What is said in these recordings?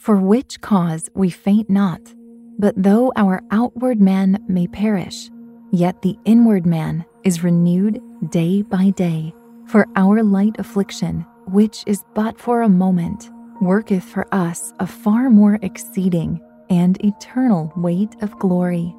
For which cause we faint not, but though our outward man may perish, yet the inward man is renewed day by day. For our light affliction, which is but for a moment, worketh for us a far more exceeding and eternal weight of glory.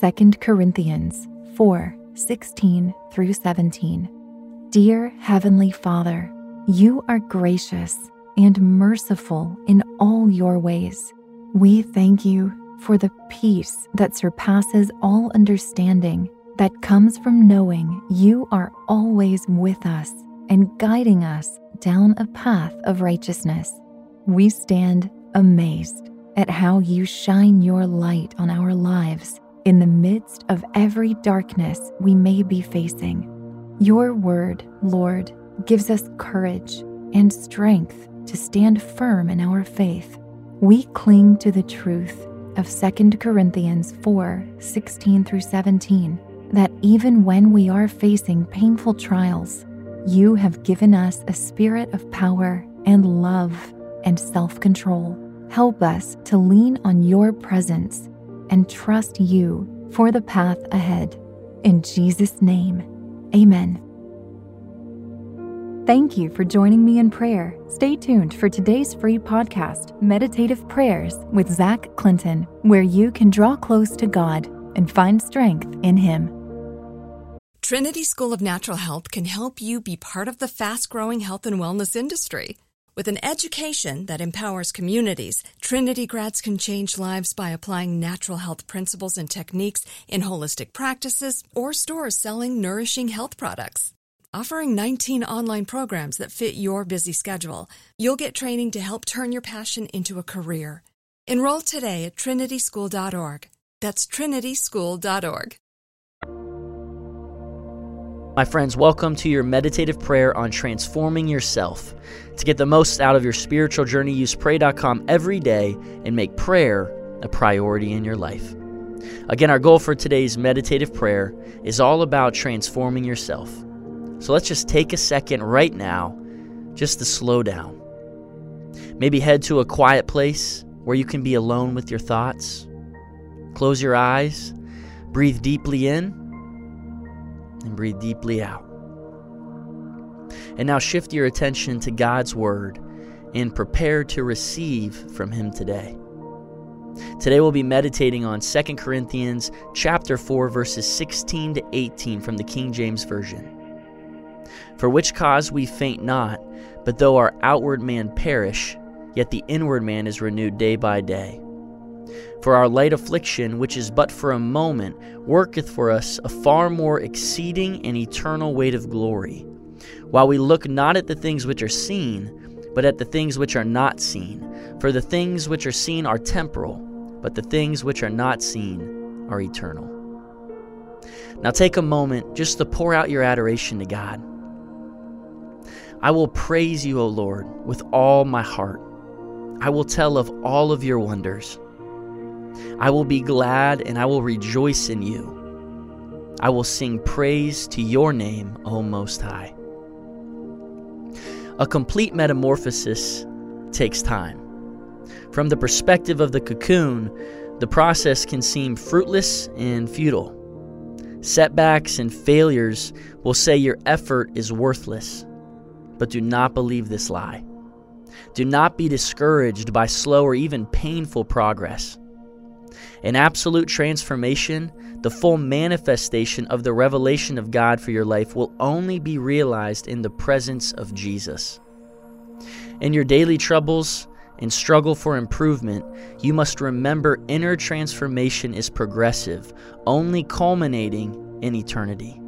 2 Corinthians 4 16 through 17. Dear Heavenly Father, you are gracious and merciful in all your ways. We thank you for the peace that surpasses all understanding that comes from knowing you are always with us and guiding us down a path of righteousness. We stand amazed at how you shine your light on our lives in the midst of every darkness we may be facing. Your word, Lord, gives us courage and strength to stand firm in our faith. We cling to the truth of 2 Corinthians 4 16 through 17 that even when we are facing painful trials, you have given us a spirit of power and love and self control. Help us to lean on your presence and trust you for the path ahead. In Jesus' name, amen. Thank you for joining me in prayer. Stay tuned for today's free podcast, Meditative Prayers with Zach Clinton, where you can draw close to God and find strength in Him. Trinity School of Natural Health can help you be part of the fast growing health and wellness industry. With an education that empowers communities, Trinity grads can change lives by applying natural health principles and techniques in holistic practices or stores selling nourishing health products. Offering 19 online programs that fit your busy schedule, you'll get training to help turn your passion into a career. Enroll today at trinityschool.org. That's trinityschool.org. My friends, welcome to your meditative prayer on transforming yourself. To get the most out of your spiritual journey, use pray.com every day and make prayer a priority in your life. Again, our goal for today's meditative prayer is all about transforming yourself. So let's just take a second right now just to slow down. Maybe head to a quiet place where you can be alone with your thoughts. Close your eyes, breathe deeply in and breathe deeply out. And now shift your attention to God's Word and prepare to receive from Him today. Today we'll be meditating on 2 Corinthians chapter 4 verses 16 to 18 from the King James Version. For which cause we faint not, but though our outward man perish, yet the inward man is renewed day by day. For our light affliction, which is but for a moment, worketh for us a far more exceeding and eternal weight of glory. While we look not at the things which are seen, but at the things which are not seen. For the things which are seen are temporal, but the things which are not seen are eternal. Now take a moment just to pour out your adoration to God. I will praise you, O Lord, with all my heart. I will tell of all of your wonders. I will be glad and I will rejoice in you. I will sing praise to your name, O Most High. A complete metamorphosis takes time. From the perspective of the cocoon, the process can seem fruitless and futile. Setbacks and failures will say your effort is worthless. But do not believe this lie. Do not be discouraged by slow or even painful progress. In absolute transformation, the full manifestation of the revelation of God for your life will only be realized in the presence of Jesus. In your daily troubles and struggle for improvement, you must remember inner transformation is progressive, only culminating in eternity.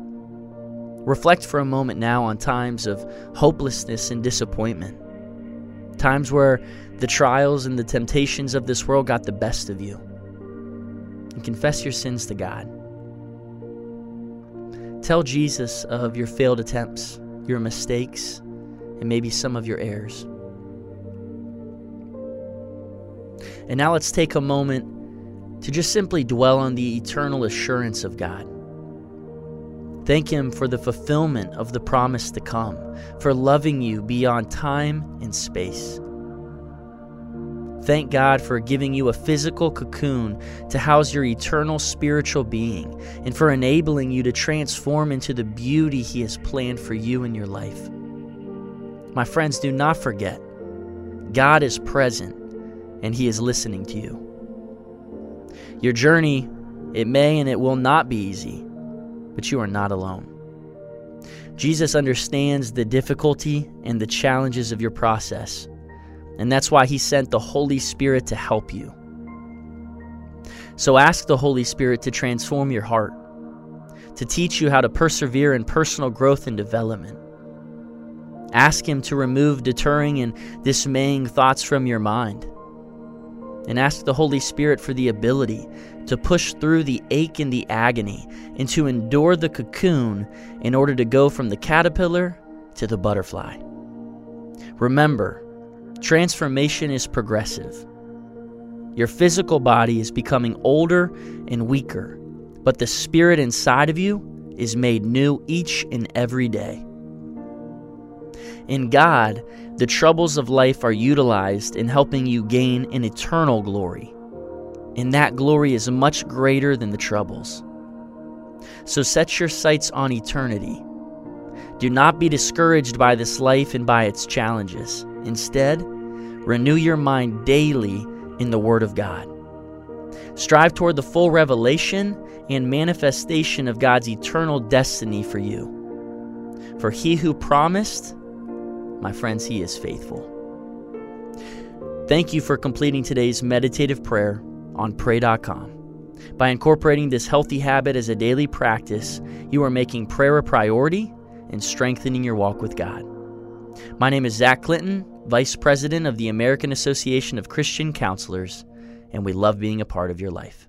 Reflect for a moment now on times of hopelessness and disappointment, times where the trials and the temptations of this world got the best of you and confess your sins to God. Tell Jesus of your failed attempts, your mistakes, and maybe some of your errors. And now let's take a moment to just simply dwell on the eternal assurance of God. Thank Him for the fulfillment of the promise to come, for loving you beyond time and space. Thank God for giving you a physical cocoon to house your eternal spiritual being and for enabling you to transform into the beauty He has planned for you in your life. My friends, do not forget God is present and He is listening to you. Your journey, it may and it will not be easy, but you are not alone. Jesus understands the difficulty and the challenges of your process, and that's why He sent the Holy Spirit to help you. So ask the Holy Spirit to transform your heart, to teach you how to persevere in personal growth and development. Ask Him to remove deterring and dismaying thoughts from your mind and ask the Holy Spirit for the ability to push through the ache and the agony and to endure the cocoon in order to go from the caterpillar to the butterfly. Remember, transformation is progressive. Your physical body is becoming older and weaker, but the spirit inside of you is made new each and every day. In God, the troubles of life are utilized in helping you gain an eternal glory. And that glory is much greater than the troubles. So set your sights on eternity. Do not be discouraged by this life and by its challenges. Instead, renew your mind daily in the Word of God. Strive toward the full revelation and manifestation of God's eternal destiny for you. For he who promised my friends, He is faithful. Thank you for completing today's meditative prayer on pray.com. By incorporating this healthy habit as a daily practice, you are making prayer a priority and strengthening your walk with God. My name is Zach Clinton, Vice President of the American Association of Christian Counselors, and we love being a part of your life.